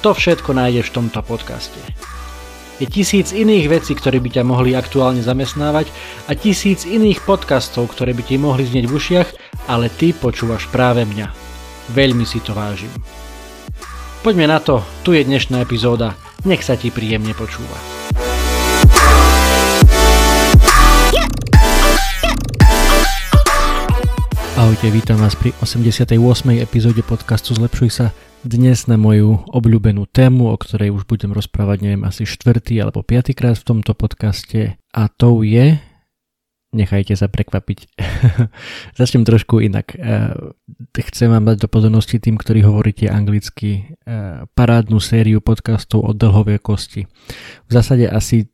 To všetko nájdeš v tomto podcaste. Je tisíc iných vecí, ktoré by ťa mohli aktuálne zamestnávať a tisíc iných podcastov, ktoré by ti mohli znieť v ušiach, ale ty počúvaš práve mňa. Veľmi si to vážim. Poďme na to, tu je dnešná epizóda, nech sa ti príjemne počúva. Ahojte, vítam vás pri 88. epizóde podcastu Zlepšuj sa dnes na moju obľúbenú tému, o ktorej už budem rozprávať neviem asi štvrtý alebo piatý krát v tomto podcaste a to je nechajte sa prekvapiť. Začnem trošku inak. Eh, chcem vám dať do pozornosti tým, ktorí hovoríte anglicky, eh, parádnu sériu podcastov o dlhovekosti. V zásade asi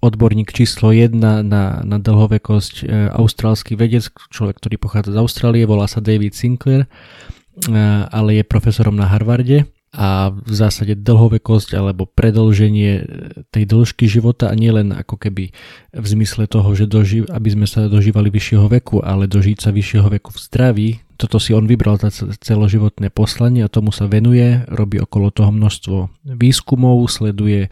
odborník číslo 1 na, na dlhovekosť, eh, austrálsky vedec, človek, ktorý pochádza z Austrálie, volá sa David Sinclair ale je profesorom na Harvarde a v zásade dlhovekosť alebo predlženie tej dĺžky života a nielen ako keby v zmysle toho, že doži- aby sme sa dožívali vyššieho veku, ale dožiť sa vyššieho veku v zdraví, toto si on vybral za celoživotné poslanie a tomu sa venuje, robí okolo toho množstvo výskumov, sleduje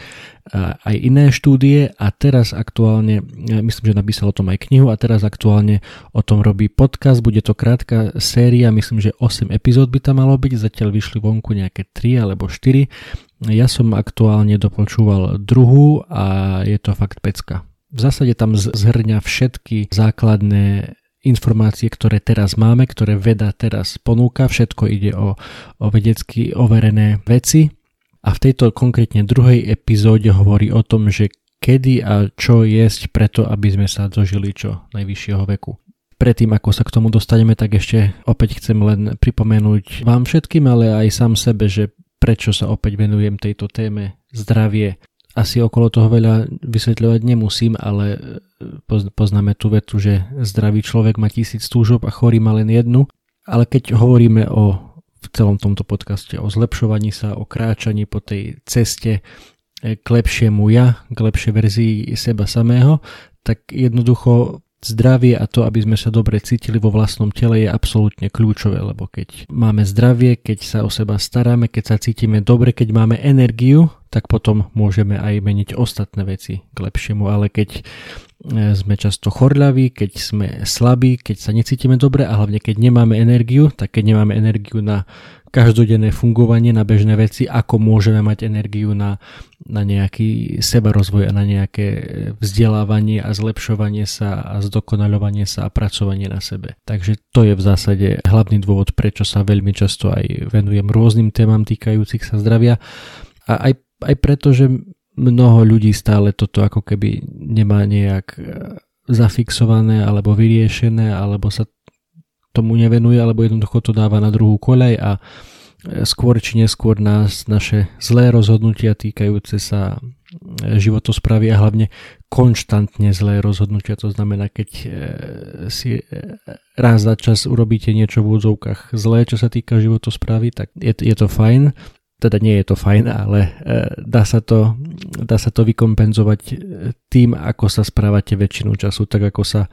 aj iné štúdie a teraz aktuálne, myslím, že napísal o tom aj knihu a teraz aktuálne o tom robí podcast, bude to krátka séria, myslím, že 8 epizód by tam malo byť, zatiaľ vyšli vonku nejaké 3 alebo 4. Ja som aktuálne dopočúval druhú a je to fakt pecka. V zásade tam zhrňa všetky základné informácie, ktoré teraz máme, ktoré veda teraz ponúka. Všetko ide o, o vedecky overené veci. A v tejto konkrétne druhej epizóde hovorí o tom, že kedy a čo jesť preto, aby sme sa dožili čo najvyššieho veku. Predtým, ako sa k tomu dostaneme, tak ešte opäť chcem len pripomenúť vám všetkým, ale aj sám sebe, že prečo sa opäť venujem tejto téme zdravie asi okolo toho veľa vysvetľovať nemusím, ale e, poznáme tú vetu, že zdravý človek má tisíc túžob a chorý má len jednu. Ale keď hovoríme o v celom tomto podcaste o zlepšovaní sa, o kráčaní po tej ceste e, k lepšiemu ja, k lepšej verzii seba samého, tak jednoducho Zdravie a to, aby sme sa dobre cítili vo vlastnom tele je absolútne kľúčové, lebo keď máme zdravie, keď sa o seba staráme, keď sa cítime dobre, keď máme energiu, tak potom môžeme aj meniť ostatné veci k lepšiemu, ale keď e, sme často chorľaví, keď sme slabí, keď sa necítime dobre a hlavne keď nemáme energiu, tak keď nemáme energiu na každodenné fungovanie na bežné veci, ako môžeme mať energiu na, na nejaký sebarozvoj a na nejaké vzdelávanie a zlepšovanie sa a zdokonaľovanie sa a pracovanie na sebe. Takže to je v zásade hlavný dôvod, prečo sa veľmi často aj venujem rôznym témam týkajúcich sa zdravia a aj, aj preto, že mnoho ľudí stále toto ako keby nemá nejak zafixované alebo vyriešené alebo sa tomu nevenuje, alebo jednoducho to dáva na druhú koľaj a e, skôr či neskôr nás naše zlé rozhodnutia týkajúce sa e, životosprávy a hlavne konštantne zlé rozhodnutia. To znamená, keď e, si raz za čas urobíte niečo v údzovkách zlé, čo sa týka životosprávy, tak je, je to fajn. Teda nie je to fajn, ale dá sa to, dá sa to vykompenzovať tým, ako sa správate väčšinu času, tak ako sa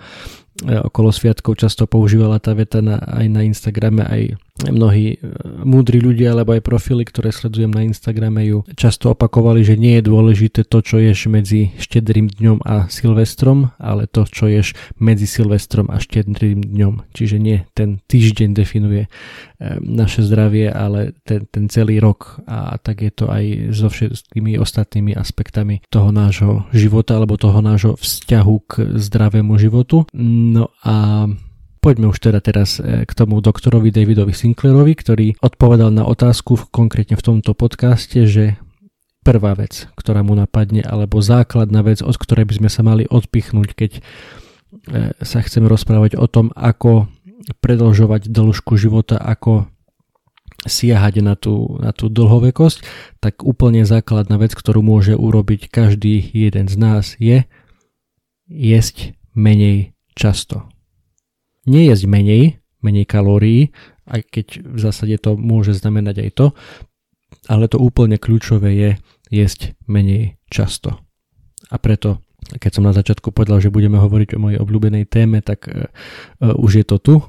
okolo sviatkov často používala tá veta na, aj na Instagrame, aj mnohí e, múdri ľudia alebo aj profily, ktoré sledujem na Instagrame ju často opakovali, že nie je dôležité to, čo ješ medzi štedrým dňom a silvestrom, ale to, čo ješ medzi silvestrom a štedrým dňom. Čiže nie ten týždeň definuje e, naše zdravie, ale ten, ten celý rok a tak je to aj so všetkými ostatnými aspektami toho nášho života alebo toho nášho vzťahu k zdravému životu. No a Poďme už teda teraz e, k tomu doktorovi Davidovi Sinclairovi, ktorý odpovedal na otázku konkrétne v tomto podcaste, že prvá vec, ktorá mu napadne, alebo základná vec, od ktorej by sme sa mali odpichnúť, keď e, sa chceme rozprávať o tom, ako predlžovať dĺžku života, ako siahať na tú, na tú dlhovekosť, tak úplne základná vec, ktorú môže urobiť každý jeden z nás je jesť menej často. Nie jesť menej, menej kalórií, aj keď v zásade to môže znamenať aj to, ale to úplne kľúčové je jesť menej často. A preto keď som na začiatku povedal, že budeme hovoriť o mojej obľúbenej téme, tak uh, už je to tu, uh,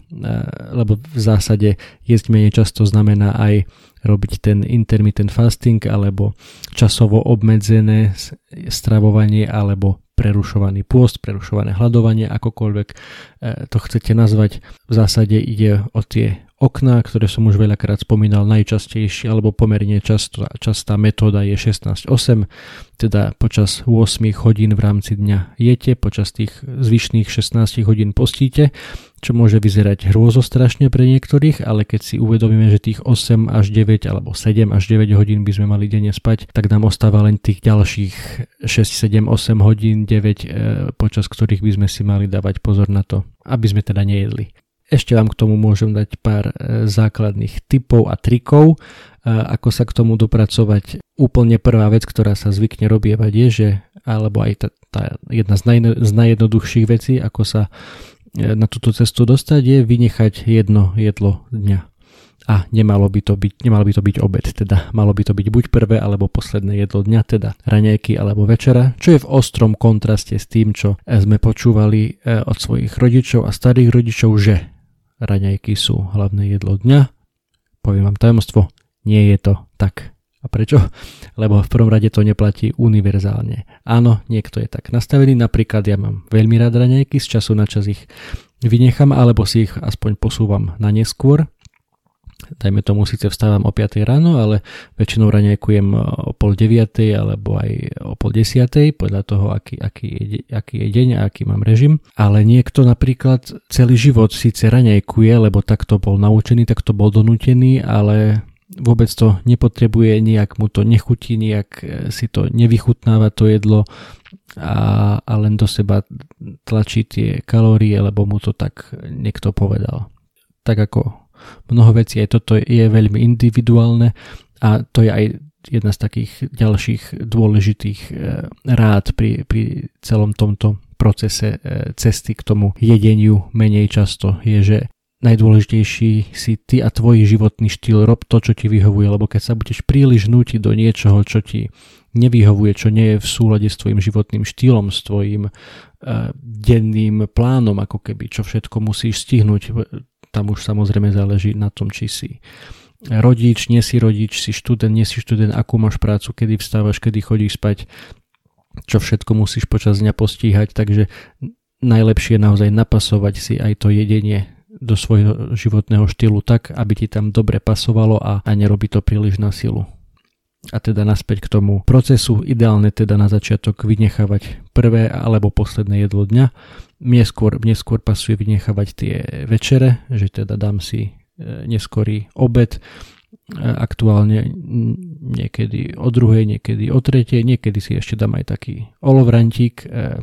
lebo v zásade jesť menej často znamená aj robiť ten intermittent fasting alebo časovo obmedzené stravovanie alebo prerušovaný pôst, prerušované hľadovanie, akokoľvek to chcete nazvať. V zásade ide o tie okná, ktoré som už veľakrát spomínal, najčastejšie alebo pomerne často, častá metóda je 16-8, teda počas 8 hodín v rámci dňa jete, počas tých zvyšných 16 hodín postíte, čo môže vyzerať hrôzostrašne pre niektorých, ale keď si uvedomíme, že tých 8 až 9 alebo 7 až 9 hodín by sme mali denne spať, tak nám ostáva len tých ďalších 6, 7, 8 hodín, 9, e, počas ktorých by sme si mali dávať pozor na to, aby sme teda nejedli. Ešte vám k tomu môžem dať pár e, základných typov a trikov, e, ako sa k tomu dopracovať. Úplne prvá vec, ktorá sa zvykne robievať je, že, alebo aj tá, tá jedna z, naj, z najjednoduchších vecí, ako sa na túto cestu dostať, je vynechať jedno jedlo dňa. A nemalo by to byť, nemalo by to byť obed, teda malo by to byť buď prvé alebo posledné jedlo dňa, teda raňajky alebo večera, čo je v ostrom kontraste s tým, čo sme počúvali od svojich rodičov a starých rodičov, že raňajky sú hlavné jedlo dňa. Poviem vám tajomstvo, nie je to tak. A prečo? Lebo v prvom rade to neplatí univerzálne. Áno, niekto je tak nastavený, napríklad ja mám veľmi rád raňajky, z času na čas ich vynechám, alebo si ich aspoň posúvam na neskôr, dajme tomu síce vstávam o 5 ráno, ale väčšinou raňajkujem o pol 9 alebo aj o pol 10 podľa toho, aký, aký, je, aký je deň a aký mám režim. Ale niekto napríklad celý život síce raňajkuje, lebo takto bol naučený, takto bol donútený, ale vôbec to nepotrebuje, nejak mu to nechutí, nejak e, si to nevychutnáva to jedlo a, a len do seba tlačí tie kalórie, lebo mu to tak niekto povedal. Tak ako mnoho vecí, aj toto je veľmi individuálne a to je aj jedna z takých ďalších dôležitých e, rád pri, pri celom tomto procese e, cesty k tomu jedeniu menej často je, že najdôležitejší si ty a tvoj životný štýl, rob to, čo ti vyhovuje, lebo keď sa budeš príliš nútiť do niečoho, čo ti nevyhovuje, čo nie je v súlade s tvojim životným štýlom, s tvojim uh, denným plánom, ako keby, čo všetko musíš stihnúť, tam už samozrejme záleží na tom, či si rodič, nie si rodič, si študent, nie si študent, akú máš prácu, kedy vstávaš, kedy chodíš spať, čo všetko musíš počas dňa postíhať, takže najlepšie je naozaj napasovať si aj to jedenie do svojho životného štýlu tak, aby ti tam dobre pasovalo a, a nerobí to príliš na silu. A teda naspäť k tomu procesu, ideálne teda na začiatok vynechávať prvé alebo posledné jedlo dňa. Mne skôr, mne skôr pasuje vynechávať tie večere, že teda dám si e, neskorý obed, e, aktuálne niekedy o druhej, niekedy o tretej, niekedy si ešte dám aj taký olovrantík, e,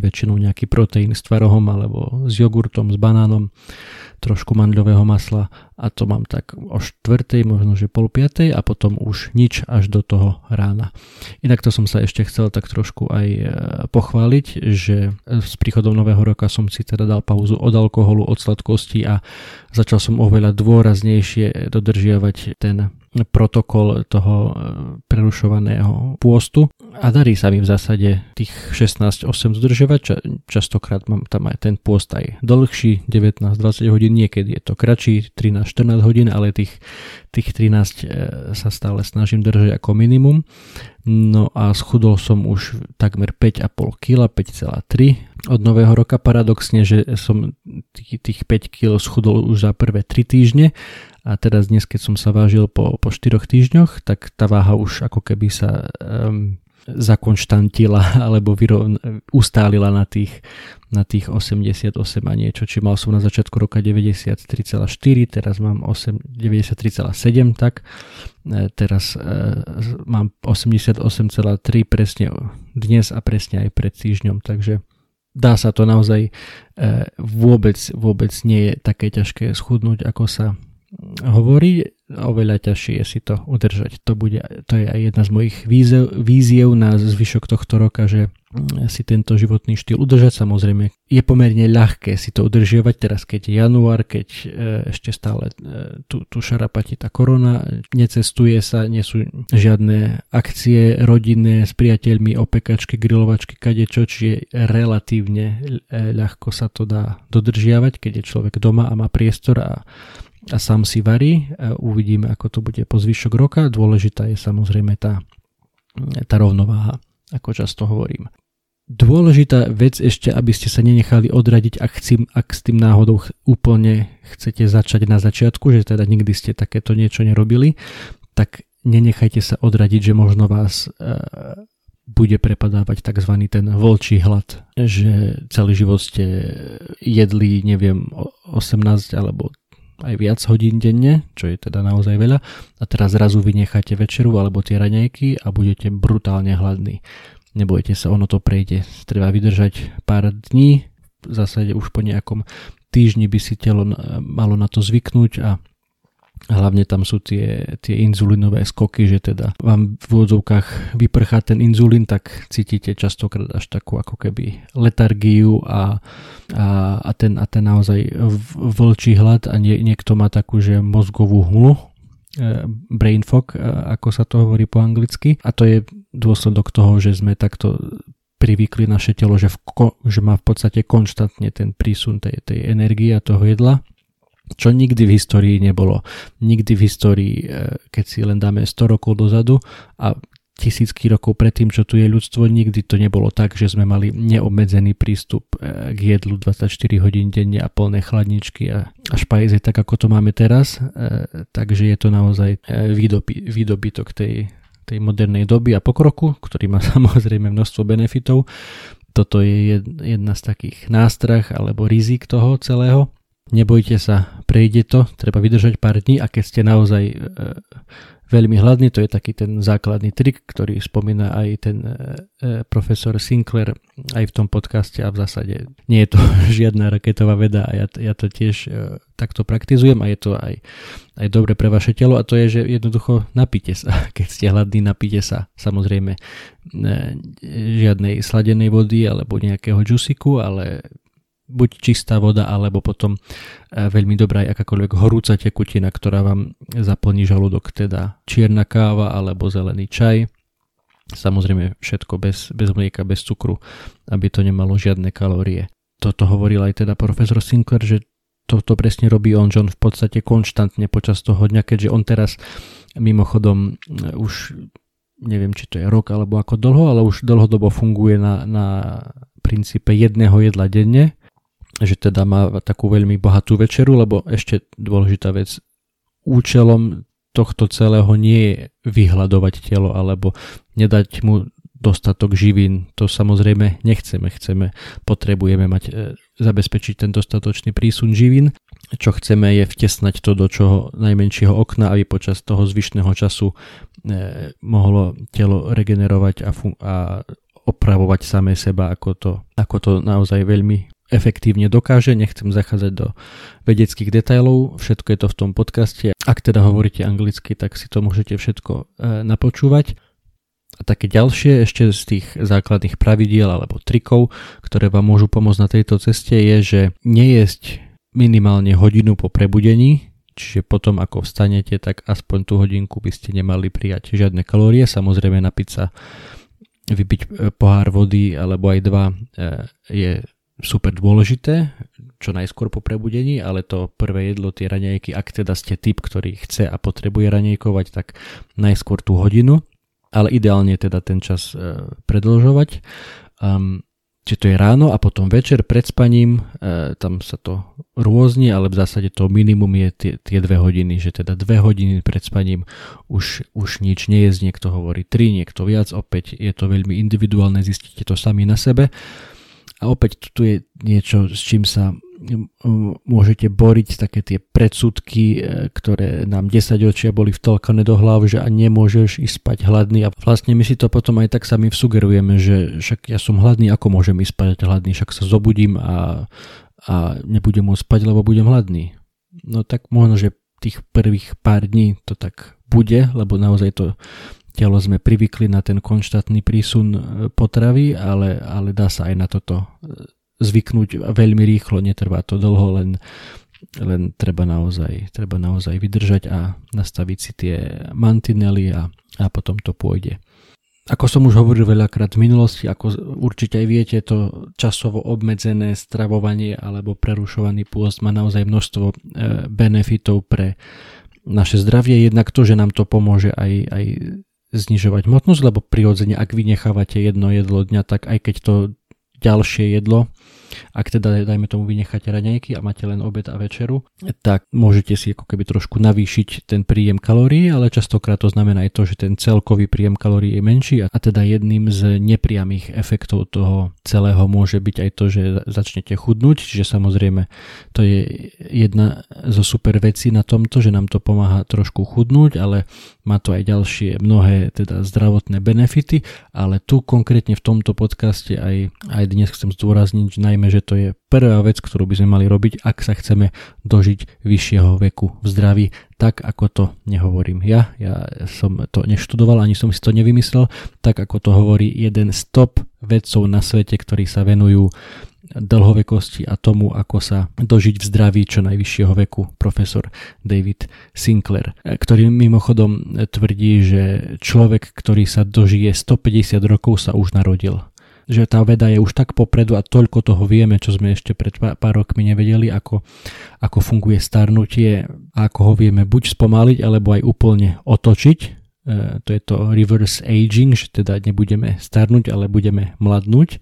väčšinou nejaký proteín s tvarohom alebo s jogurtom, s banánom trošku mandľového masla a to mám tak o štvrtej, možno že pol piatej a potom už nič až do toho rána. Inak to som sa ešte chcel tak trošku aj e, pochváliť, že s príchodom nového roka som si teda dal pauzu od alkoholu, od sladkosti a začal som oveľa dôraznejšie dodržiavať ten protokol toho e, prerušovaného pôstu a darí sa mi v zásade tých 16-8 zdržovať, ča, častokrát mám tam aj ten pôst aj dlhší, 19-20 hodín, niekedy je to kratší, 13-14 hodín, ale tých, tých 13 e, sa stále snažím držať ako minimum. No a schudol som už takmer 5,5 kg, 5,3 od nového roka. Paradoxne, že som tých, tých 5 kg schudol už za prvé 3 týždne a teraz dnes, keď som sa vážil po, po 4 týždňoch, tak tá váha už ako keby sa um, zakonštantila alebo vyrovn- ustálila na tých, na tých 88 a niečo. Či mal som na začiatku roka 93,4, teraz mám 8, 93,7, tak e, teraz e, mám 88,3 presne dnes a presne aj pred týždňom, takže dá sa to naozaj e, vôbec, vôbec nie je také ťažké schudnúť, ako sa hovorí, oveľa ťažšie je si to udržať. To, bude, to je aj jedna z mojich víziev, víziev na zvyšok tohto roka, že si tento životný štýl udržať. Samozrejme, je pomerne ľahké si to udržiavať teraz, keď je január, keď e, ešte stále e, tu, tu šarapati tá korona, necestuje sa, nie sú žiadne akcie rodinné s priateľmi, opekačky, grilovačky, kadečo, čiže relatívne e, ľahko sa to dá dodržiavať, keď je človek doma a má priestor a a sám si varí. Uvidíme, ako to bude po zvyšok roka. Dôležitá je samozrejme tá, tá rovnováha, ako často hovorím. Dôležitá vec ešte, aby ste sa nenechali odradiť, ak, chcím, ak s tým náhodou úplne chcete začať na začiatku, že teda nikdy ste takéto niečo nerobili, tak nenechajte sa odradiť, že možno vás e, bude prepadávať tzv. ten volčí hlad, že celý život ste jedli, neviem, 18 alebo aj viac hodín denne, čo je teda naozaj veľa a teraz zrazu vynecháte večeru alebo tie raňajky a budete brutálne hladní nebojte sa, ono to prejde. Treba vydržať pár dní, v zásade už po nejakom týždni by si telo malo na to zvyknúť a hlavne tam sú tie, tie inzulinové skoky, že teda vám v úvodzovkách vyprchá ten inzulín, tak cítite častokrát až takú ako keby letargiu a, a, a, ten, a ten naozaj vlčí hlad a nie, niekto má takú, že mozgovú hmlu, E, brain fog, e, ako sa to hovorí po anglicky. A to je dôsledok toho, že sme takto privykli naše telo, že, v, že má v podstate konštantne ten prísun tej, tej energie a toho jedla, čo nikdy v histórii nebolo. Nikdy v histórii, e, keď si len dáme 100 rokov dozadu a tisícky rokov predtým, čo tu je ľudstvo, nikdy to nebolo tak, že sme mali neobmedzený prístup e, k jedlu 24 hodín denne a plné chladničky a, a špajzy, tak ako to máme teraz. E, takže je to naozaj výdoby, výdobytok tej, tej modernej doby a pokroku, ktorý má samozrejme množstvo benefitov. Toto je jedna z takých nástrah alebo rizik toho celého. Nebojte sa, prejde to, treba vydržať pár dní a keď ste naozaj veľmi hladný, to je taký ten základný trik, ktorý spomína aj ten e, e, profesor Sinclair aj v tom podcaste a v zásade nie je to žiadna raketová veda a ja, ja to tiež e, takto praktizujem a je to aj, aj dobre pre vaše telo a to je, že jednoducho napíte sa, keď ste hladní, napíte sa. Samozrejme žiadnej sladenej vody alebo nejakého džusiku, ale buď čistá voda, alebo potom e, veľmi dobrá aj akákoľvek horúca tekutina, ktorá vám zaplní žalúdok, teda čierna káva alebo zelený čaj. Samozrejme všetko bez, bez mlieka, bez cukru, aby to nemalo žiadne kalórie. Toto hovoril aj teda profesor Sinclair, že toto presne robí on, že on v podstate konštantne počas toho dňa, keďže on teraz mimochodom e, už neviem, či to je rok alebo ako dlho, ale už dlhodobo funguje na, na princípe jedného jedla denne, že teda má takú veľmi bohatú večeru, lebo ešte dôležitá vec, účelom tohto celého nie je vyhľadovať telo alebo nedať mu dostatok živín. To samozrejme nechceme. Chceme, potrebujeme mať, e, zabezpečiť ten dostatočný prísun živín. Čo chceme je vtesnať to do čoho najmenšieho okna, aby počas toho zvyšného času e, mohlo telo regenerovať a, fun- a opravovať samé seba, ako to, ako to naozaj veľmi efektívne dokáže. Nechcem zachádzať do vedeckých detailov, všetko je to v tom podcaste. Ak teda hovoríte anglicky, tak si to môžete všetko e, napočúvať. A také ďalšie ešte z tých základných pravidiel alebo trikov, ktoré vám môžu pomôcť na tejto ceste je, že nejesť minimálne hodinu po prebudení, čiže potom ako vstanete, tak aspoň tú hodinku by ste nemali prijať žiadne kalórie, samozrejme napiť sa vypiť e, pohár vody alebo aj dva e, je super dôležité, čo najskôr po prebudení, ale to prvé jedlo, tie raňajky, ak teda ste typ, ktorý chce a potrebuje raňajkovať, tak najskôr tú hodinu, ale ideálne teda ten čas e, predlžovať. Um, či to je ráno a potom večer pred spaním, e, tam sa to rôzni, ale v zásade to minimum je tie, tie dve hodiny, že teda dve hodiny pred spaním už, už nič nie je, niekto hovorí tri, niekto viac, opäť je to veľmi individuálne, zistíte to sami na sebe. A opäť tu je niečo, s čím sa môžete boriť, také tie predsudky, e, ktoré nám 10 očia boli vtolkané do hlav, že a nemôžeš ísť spať hladný a vlastne my si to potom aj tak sami vsugerujeme, že však ja som hladný, ako môžem ísť spať hladný, však sa zobudím a, a nebudem môcť spať, lebo budem hladný. No tak možno, že tých prvých pár dní to tak bude, lebo naozaj to telo sme privykli na ten konštantný prísun e, potravy, ale, ale dá sa aj na toto e, zvyknúť veľmi rýchlo, netrvá to dlho, len, len treba, naozaj, treba naozaj vydržať a nastaviť si tie mantinely a, a potom to pôjde. Ako som už hovoril veľakrát v minulosti, ako určite aj viete, to časovo obmedzené stravovanie alebo prerušovaný pôst má naozaj množstvo e, benefitov pre naše zdravie. Jednak to, že nám to pomôže aj, aj znižovať hmotnosť, lebo prirodzene, ak vy nechávate jedno jedlo dňa, tak aj keď to ďalšie jedlo ak teda, dajme tomu, vynecháte raňajky a máte len obed a večeru, tak môžete si ako keby trošku navýšiť ten príjem kalórií, ale častokrát to znamená aj to, že ten celkový príjem kalórií je menší a teda jedným z nepriamých efektov toho celého môže byť aj to, že začnete chudnúť, čiže samozrejme to je jedna zo super vecí na tomto, že nám to pomáha trošku chudnúť, ale má to aj ďalšie mnohé teda zdravotné benefity, ale tu konkrétne v tomto podcaste aj, aj dnes chcem zdôrazniť najmä vieme, že to je prvá vec, ktorú by sme mali robiť, ak sa chceme dožiť vyššieho veku v zdraví, tak ako to nehovorím ja. Ja som to neštudoval, ani som si to nevymyslel, tak ako to hovorí jeden z top vedcov na svete, ktorí sa venujú dlhovekosti a tomu, ako sa dožiť v zdraví čo najvyššieho veku, profesor David Sinclair, ktorý mimochodom tvrdí, že človek, ktorý sa dožije 150 rokov, sa už narodil že tá veda je už tak popredu a toľko toho vieme, čo sme ešte pred pár rokmi nevedeli, ako, ako funguje starnutie a ako ho vieme buď spomaliť, alebo aj úplne otočiť. E, to je to reverse aging, že teda nebudeme starnúť, ale budeme mladnúť. E,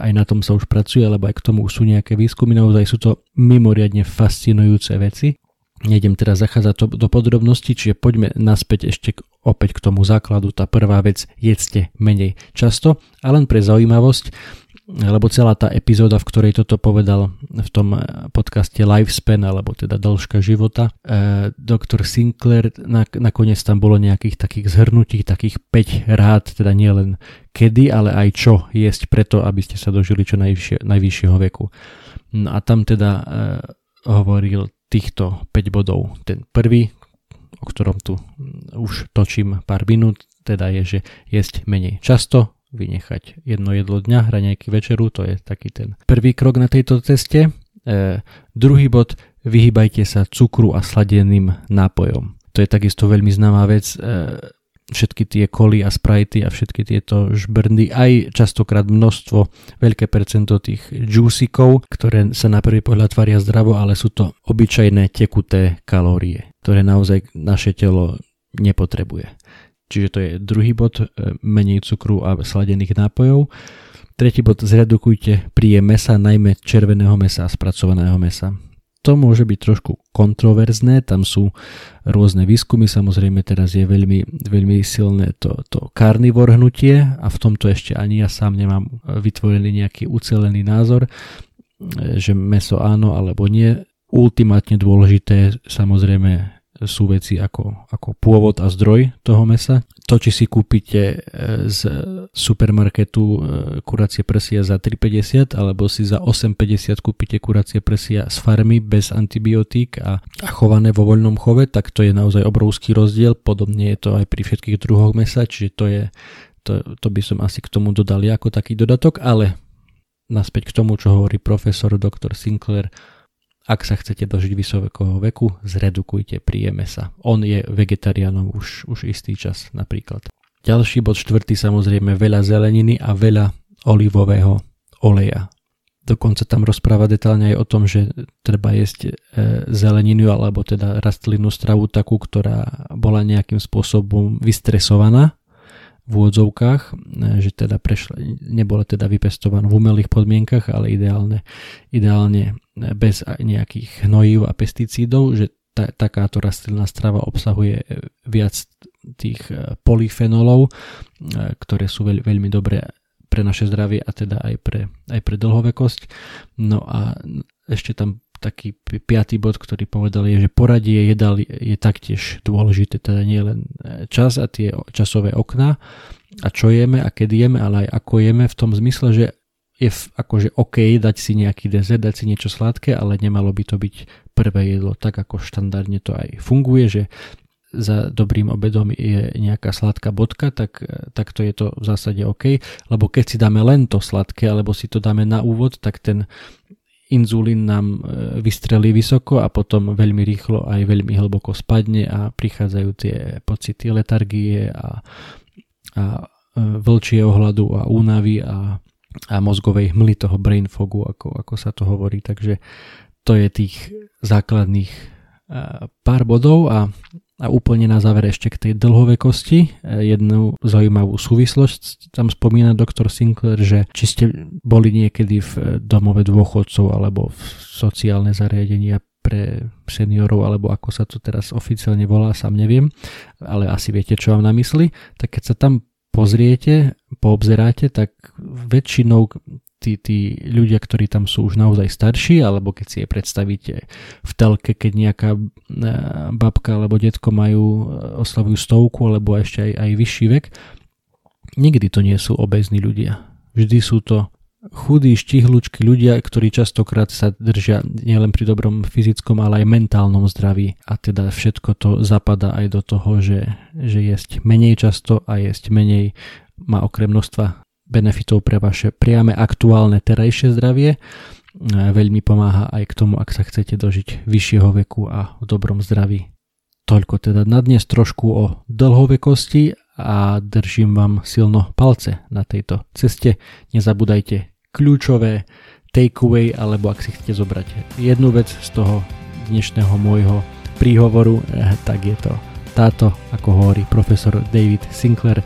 aj na tom sa už pracuje, lebo aj k tomu sú nejaké výskumy, naozaj sú to mimoriadne fascinujúce veci. Nejdem teraz zachádzať to, do podrobností, čiže poďme naspäť ešte opäť k tomu základu. Tá prvá vec, jedzte menej často a len pre zaujímavosť, lebo celá tá epizóda, v ktorej toto povedal v tom eh, podcaste Lifespan, alebo teda dĺžka života, eh, doktor Sinclair, nakoniec tam bolo nejakých takých zhrnutí, takých 5 rád, teda nie len kedy, ale aj čo jesť preto, aby ste sa dožili čo najvyššie, najvyššieho veku. No a tam teda e, hovoril týchto 5 bodov. Ten prvý, o ktorom tu už točím pár minút, teda je, že jesť menej často, vynechať jedno jedlo dňa, raňajky večeru, to je taký ten prvý krok na tejto ceste. E, druhý bod, vyhýbajte sa cukru a sladeným nápojom. To je takisto veľmi známá vec. E, všetky tie koly a sprajty a všetky tieto žbrndy, aj častokrát množstvo, veľké percento tých džúsikov, ktoré sa na prvý pohľad tvaria zdravo, ale sú to obyčajné tekuté kalórie, ktoré naozaj naše telo nepotrebuje. Čiže to je druhý bod, e, menej cukru a sladených nápojov. Tretí bod, zredukujte príjem mesa, najmä červeného mesa a spracovaného mesa to môže byť trošku kontroverzné, tam sú rôzne výskumy, samozrejme teraz je veľmi, veľmi silné to, to karnivor hnutie a v tomto ešte ani ja sám nemám vytvorený nejaký ucelený názor, že meso áno alebo nie. Ultimátne dôležité samozrejme sú veci ako, ako pôvod a zdroj toho mesa. To, či si kúpite e, z supermarketu e, kuracie prsia za 3,50 alebo si za 8,50 kúpite kuracie prsia z farmy bez antibiotík a, a chované vo voľnom chove, tak to je naozaj obrovský rozdiel. Podobne je to aj pri všetkých druhoch mesa, čiže to je to, to by som asi k tomu dodal ako taký dodatok, ale naspäť k tomu, čo hovorí profesor dr. Sinclair, ak sa chcete dožiť vysokého veku, zredukujte príjem mesa. On je vegetariánom už, už istý čas napríklad. Ďalší bod štvrtý samozrejme veľa zeleniny a veľa olivového oleja. Dokonca tam rozpráva detálne aj o tom, že treba jesť e, zeleninu alebo teda rastlinnú stravu takú, ktorá bola nejakým spôsobom vystresovaná v úvodzovkách, e, že teda prešla, nebola teda vypestovaná v umelých podmienkach, ale ideálne, ideálne bez nejakých hnojív a pesticídov, že ta, takáto rastlinná strava obsahuje viac tých e, polyfenolov, e, ktoré sú veľ, veľmi dobré pre naše zdravie a teda aj pre, aj pre dlhovekosť. No a ešte tam taký piatý bod, ktorý povedal, je, že poradie jedal je taktiež dôležité, teda nie len e, čas a tie časové okná a čo jeme a kedy jeme, ale aj ako jeme v tom zmysle, že je akože OK dať si nejaký dezert, dať si niečo sladké, ale nemalo by to byť prvé jedlo, tak ako štandardne to aj funguje, že za dobrým obedom je nejaká sladká bodka, tak, tak to je to v zásade OK, lebo keď si dáme len to sladké, alebo si to dáme na úvod, tak ten inzulín nám e, vystrelí vysoko a potom veľmi rýchlo aj veľmi hlboko spadne a prichádzajú tie pocity letargie a, a e, vlčie ohľadu a únavy a, a mozgovej hmly toho brain fogu, ako, ako sa to hovorí. Takže to je tých základných e, pár bodov a a úplne na záver ešte k tej dlhovekosti e, jednu zaujímavú súvislosť. Tam spomína doktor Sinclair, že či ste boli niekedy v domove dôchodcov alebo v sociálne zariadenia pre seniorov, alebo ako sa to teraz oficiálne volá, sám neviem, ale asi viete, čo mám na mysli. Tak keď sa tam pozriete, poobzeráte, tak väčšinou tí, tí ľudia, ktorí tam sú už naozaj starší, alebo keď si je predstavíte v telke, keď nejaká e, babka alebo detko majú, e, oslavujú stovku, alebo ešte aj, aj vyšší vek, nikdy to nie sú obezní ľudia. Vždy sú to chudí, štihlučky ľudia, ktorí častokrát sa držia nielen pri dobrom fyzickom, ale aj mentálnom zdraví. A teda všetko to zapadá aj do toho, že, že jesť menej často a jesť menej má okrem množstva benefitov pre vaše priame aktuálne terajšie zdravie. Veľmi pomáha aj k tomu, ak sa chcete dožiť vyššieho veku a v dobrom zdraví. Toľko teda na dnes trošku o dlhovekosti a držím vám silno palce na tejto ceste. Nezabúdajte kľúčové takeaway, alebo ak si chcete zobrať jednu vec z toho dnešného môjho príhovoru, eh, tak je to táto, ako hovorí profesor David Sinclair,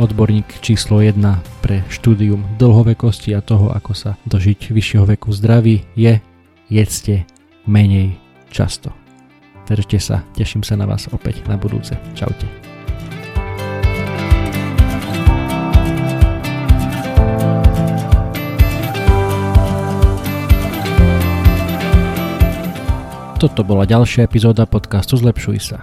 odborník číslo 1 pre štúdium dlhovekosti a toho, ako sa dožiť vyššieho veku zdraví, je jedzte menej často. Držte sa, teším sa na vás opäť na budúce. Čaute. Toto bola ďalšia epizóda podcastu Zlepšuj sa.